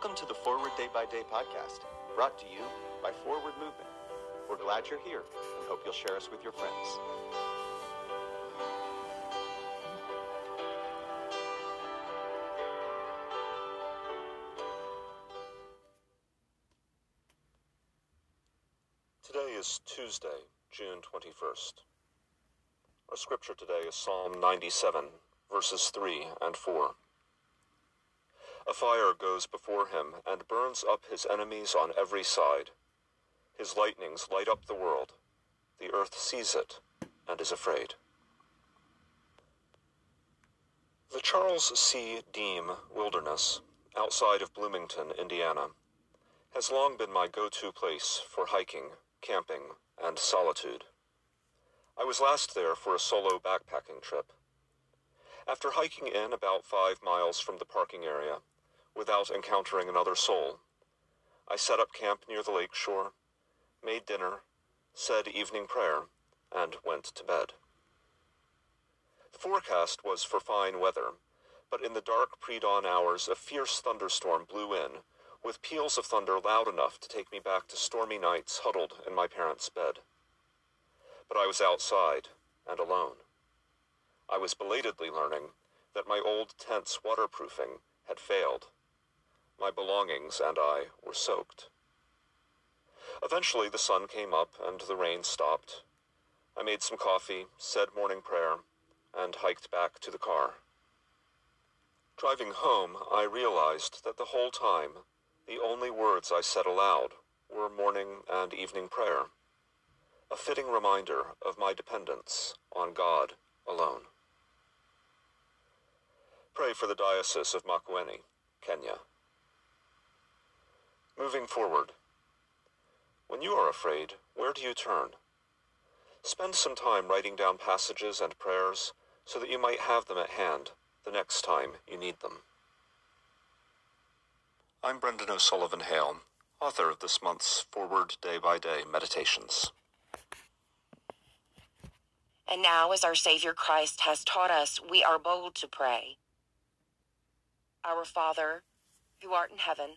Welcome to the Forward Day by Day podcast, brought to you by Forward Movement. We're glad you're here and hope you'll share us with your friends. Today is Tuesday, June 21st. Our scripture today is Psalm 97, verses 3 and 4. A fire goes before him and burns up his enemies on every side. His lightnings light up the world. The earth sees it and is afraid. The Charles C. Deam Wilderness, outside of Bloomington, Indiana, has long been my go to place for hiking, camping, and solitude. I was last there for a solo backpacking trip. After hiking in about five miles from the parking area, without encountering another soul, I set up camp near the lake shore, made dinner, said evening prayer, and went to bed. The forecast was for fine weather, but in the dark pre dawn hours, a fierce thunderstorm blew in, with peals of thunder loud enough to take me back to stormy nights huddled in my parents' bed. But I was outside and alone. I was belatedly learning that my old tent's waterproofing had failed. My belongings and I were soaked. Eventually, the sun came up and the rain stopped. I made some coffee, said morning prayer, and hiked back to the car. Driving home, I realized that the whole time, the only words I said aloud were morning and evening prayer, a fitting reminder of my dependence on God alone. Pray for the Diocese of Makueni, Kenya. Moving forward. When you are afraid, where do you turn? Spend some time writing down passages and prayers so that you might have them at hand the next time you need them. I'm Brendan O'Sullivan Hale, author of this month's Forward Day by Day Meditations. And now, as our Savior Christ has taught us, we are bold to pray. Our Father, who art in heaven,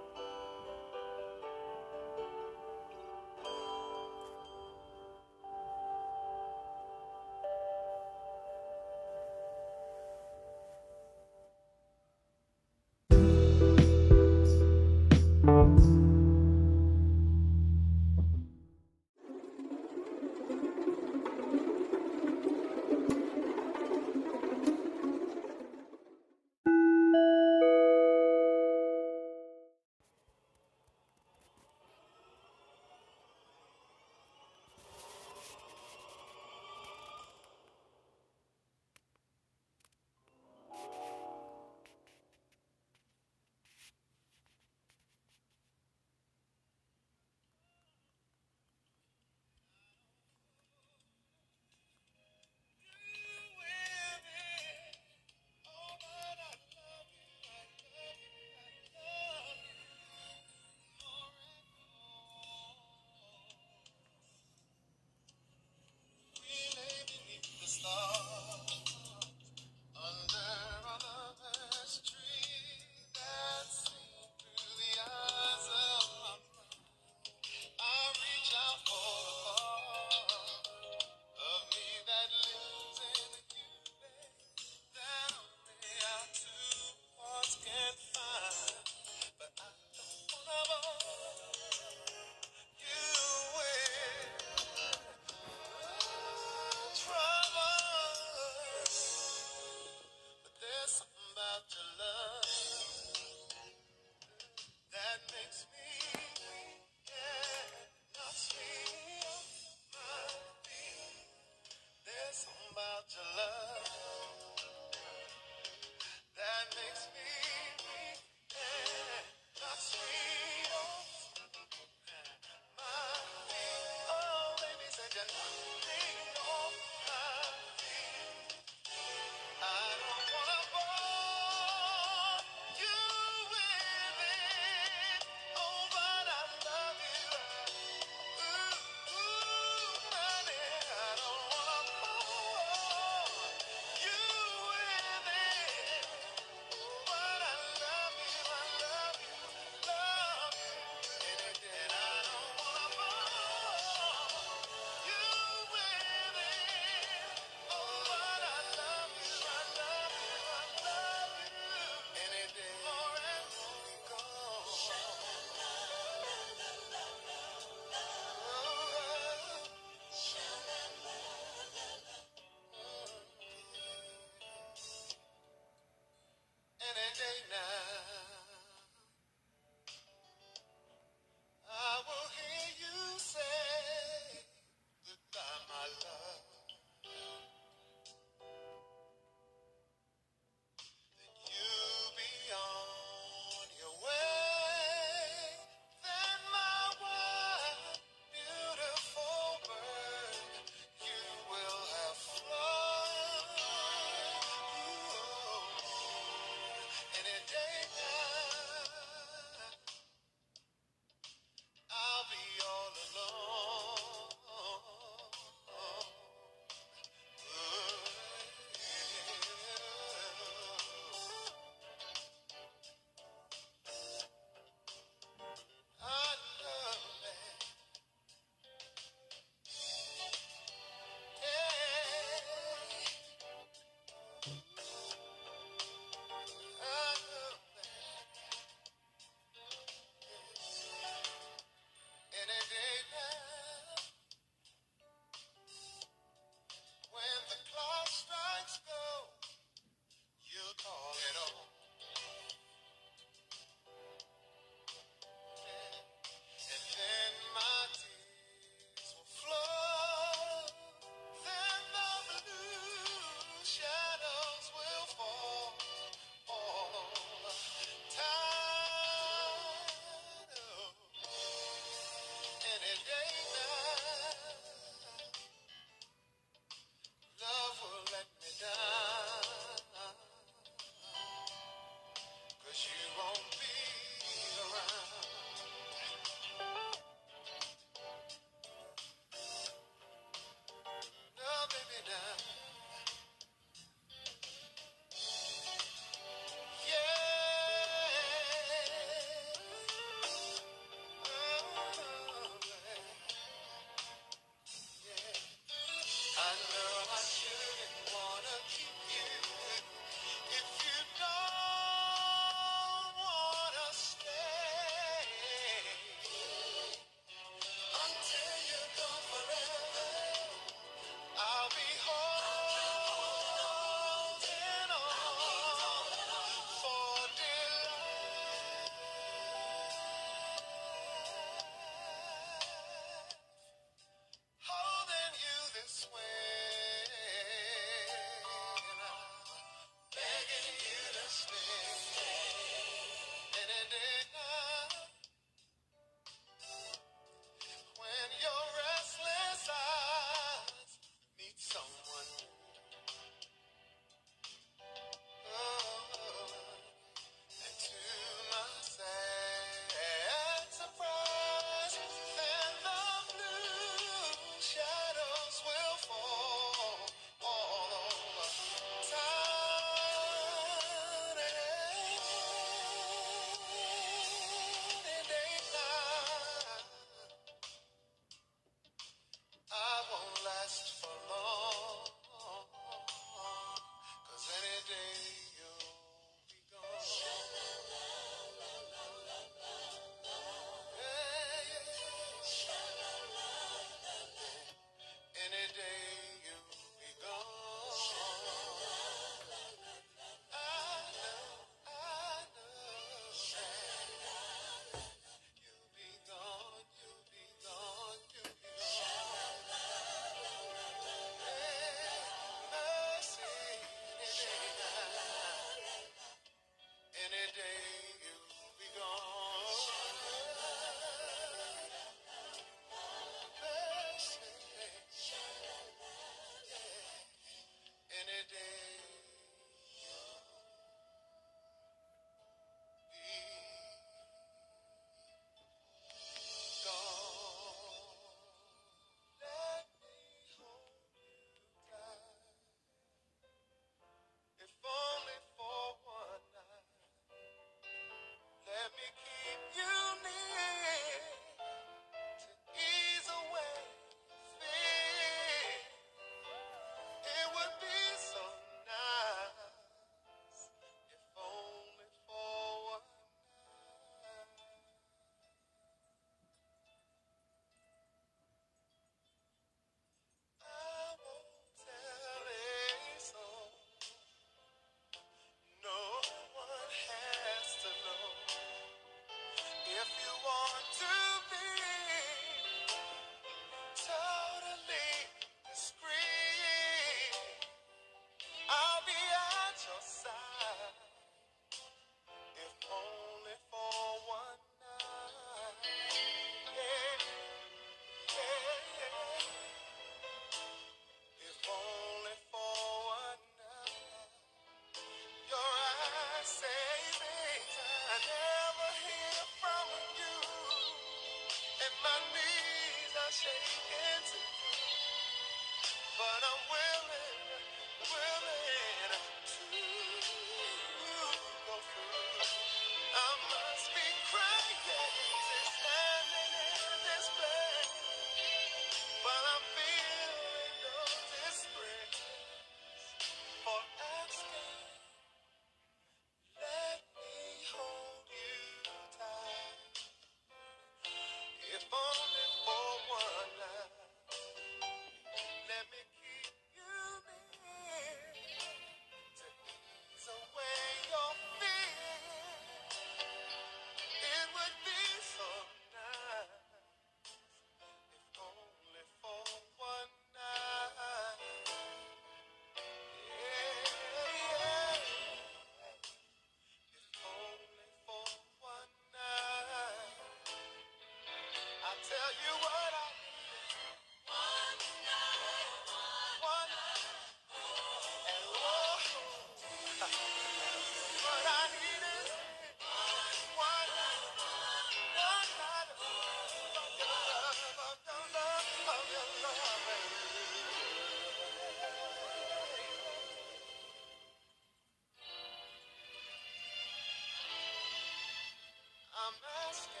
I'm